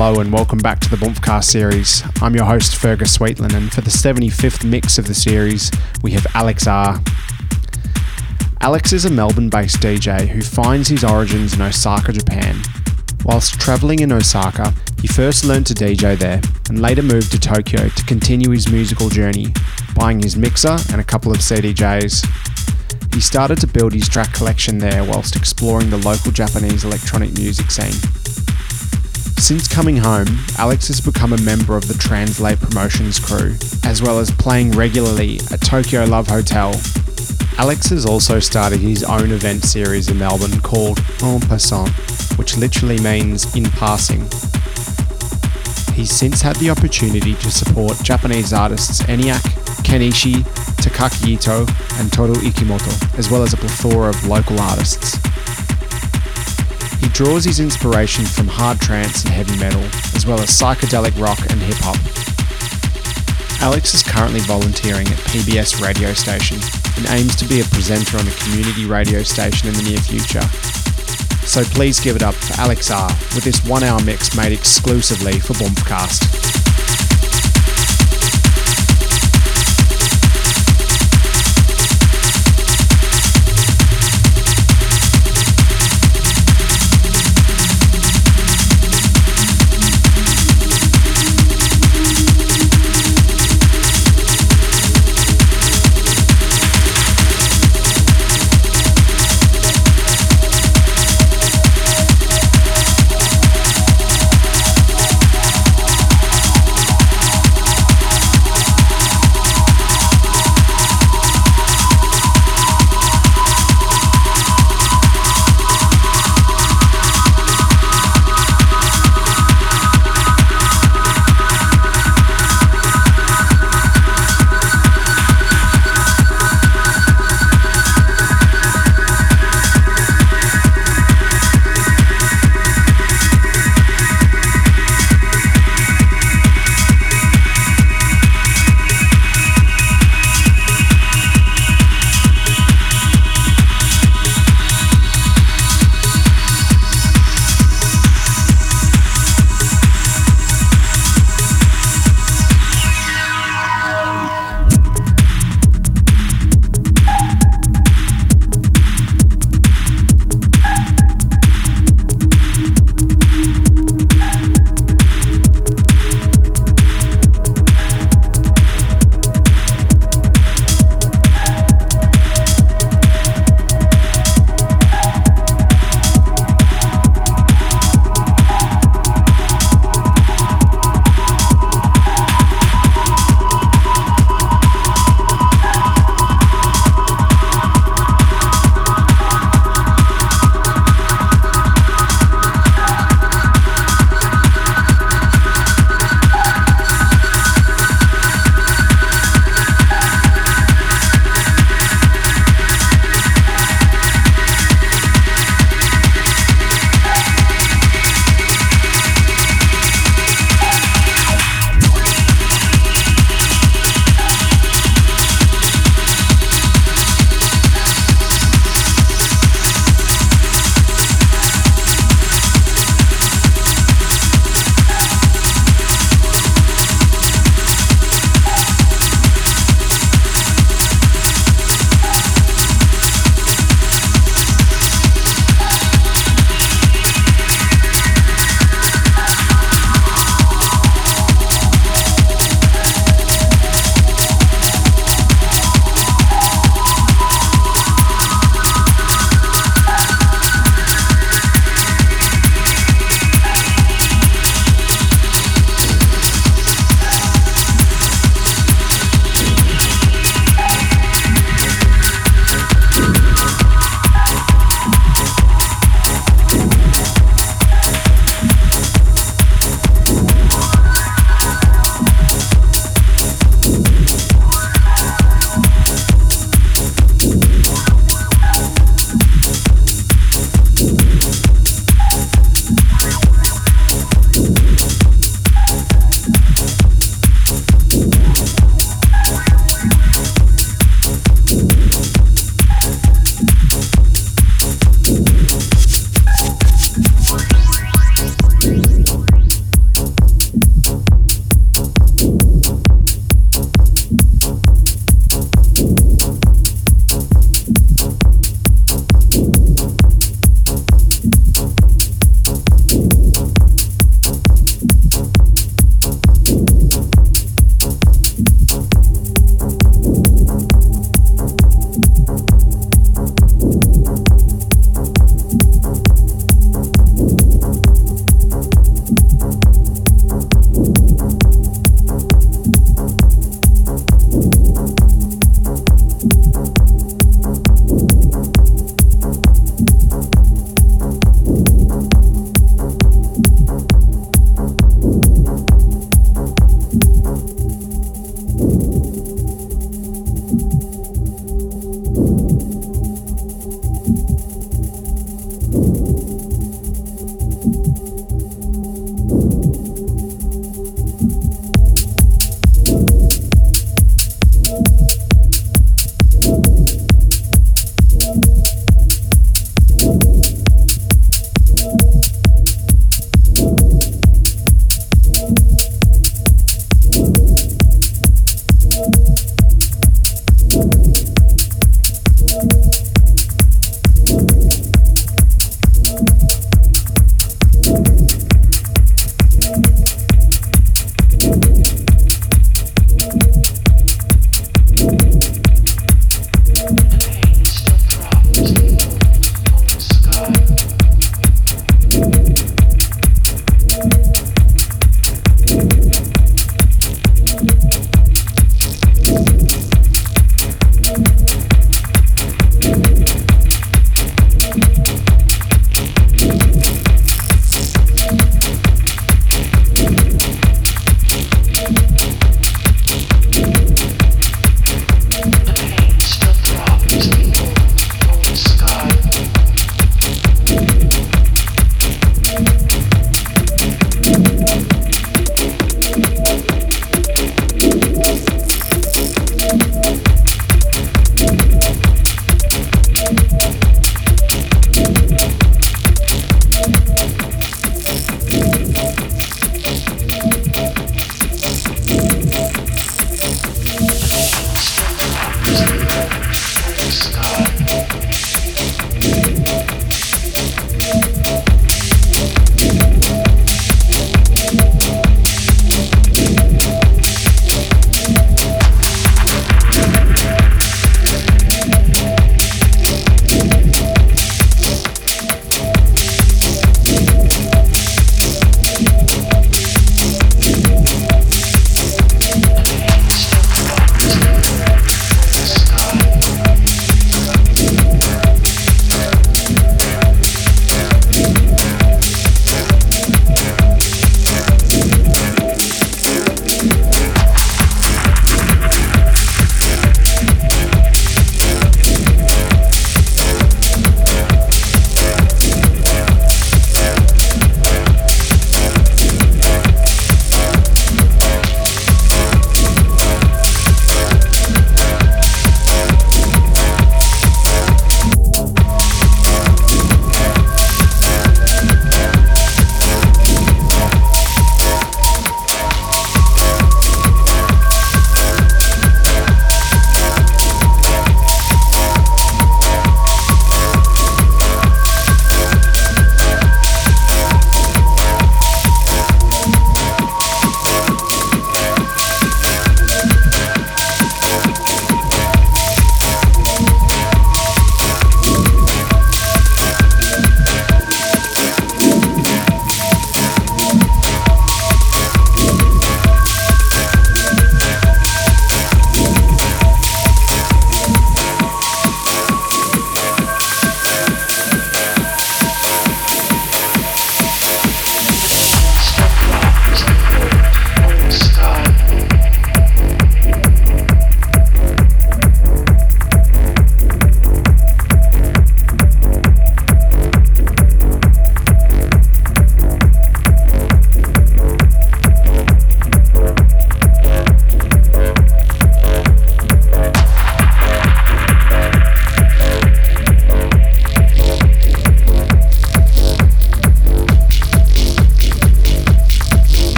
Hello and welcome back to the Bumpcast series. I'm your host Fergus Sweetland, and for the 75th mix of the series, we have Alex R. Alex is a Melbourne based DJ who finds his origins in Osaka, Japan. Whilst travelling in Osaka, he first learned to DJ there and later moved to Tokyo to continue his musical journey, buying his mixer and a couple of CDJs. He started to build his track collection there whilst exploring the local Japanese electronic music scene. Since coming home, Alex has become a member of the Translate Promotions crew, as well as playing regularly at Tokyo Love Hotel. Alex has also started his own event series in Melbourne called En Passant, which literally means in passing. He's since had the opportunity to support Japanese artists ENIAC, Kenichi, Takaaki Itoh, and Toru Ikimoto, as well as a plethora of local artists. He draws his inspiration from hard trance and heavy metal, as well as psychedelic rock and hip hop. Alex is currently volunteering at PBS radio station and aims to be a presenter on a community radio station in the near future. So please give it up for Alex R with this one hour mix made exclusively for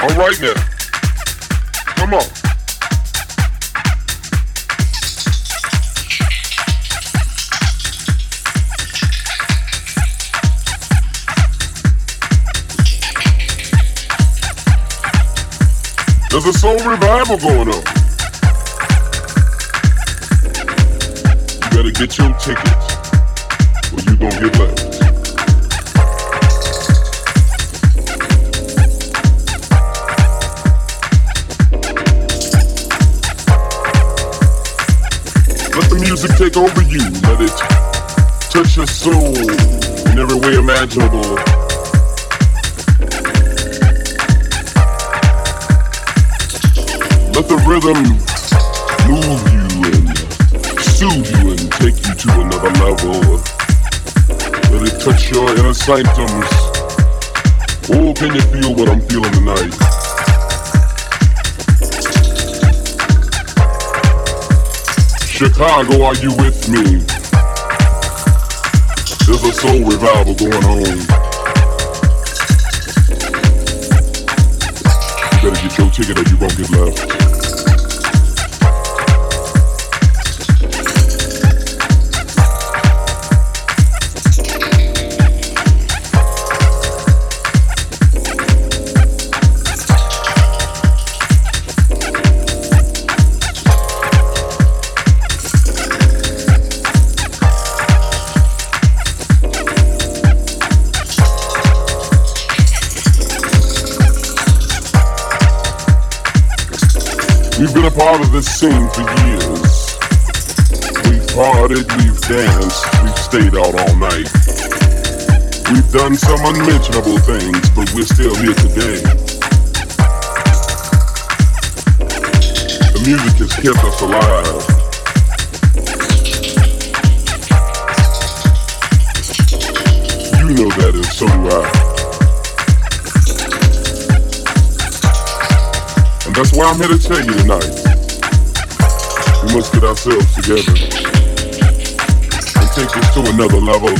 All right now. Come on. There's a soul revival going on. You better get your tickets, or you gonna get left. Music take over you. Let it touch your soul in every way imaginable. Let the rhythm move you and soothe you and take you to another level. Let it touch your inner sanctums. Oh, can you feel what I'm feeling tonight? Chicago, are you with me? There's a soul revival going on. Better get your ticket or you won't get left. Part of this scene for years. We've partied, we've danced, we've stayed out all night. We've done some unmentionable things, but we're still here today. The music has kept us alive. You know that, so do I. And that's why I'm here to tell you tonight. We must get ourselves together and take this to another level.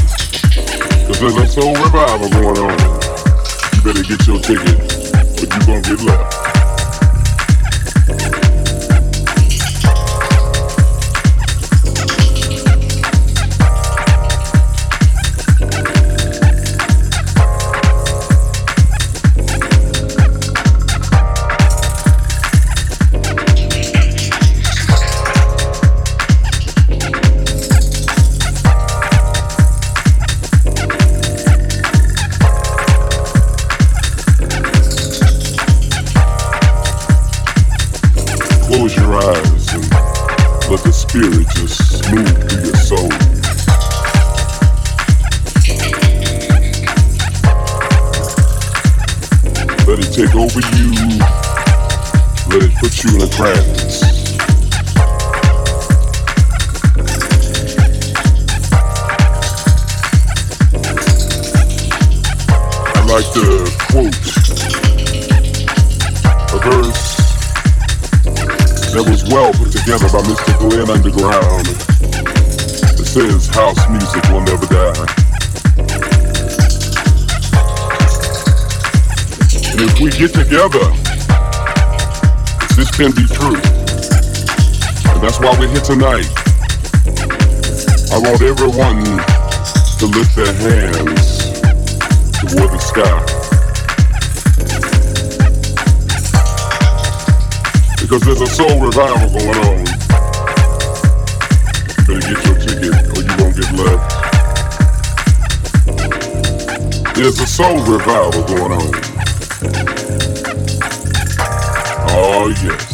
Cause there's a soul revival going on. You better get your ticket or you gonna get left. Over you. Let it put you in a trance. I'd like to quote a verse that was well put together by Mr. Glenn Underground. It says house music will never die. If we get together, this can be true. And that's why we're here tonight. I want everyone to lift their hands toward the sky. Because there's a soul revival going on. Better get your ticket or you won't get left. There's a soul revival going on. Oh, yeah.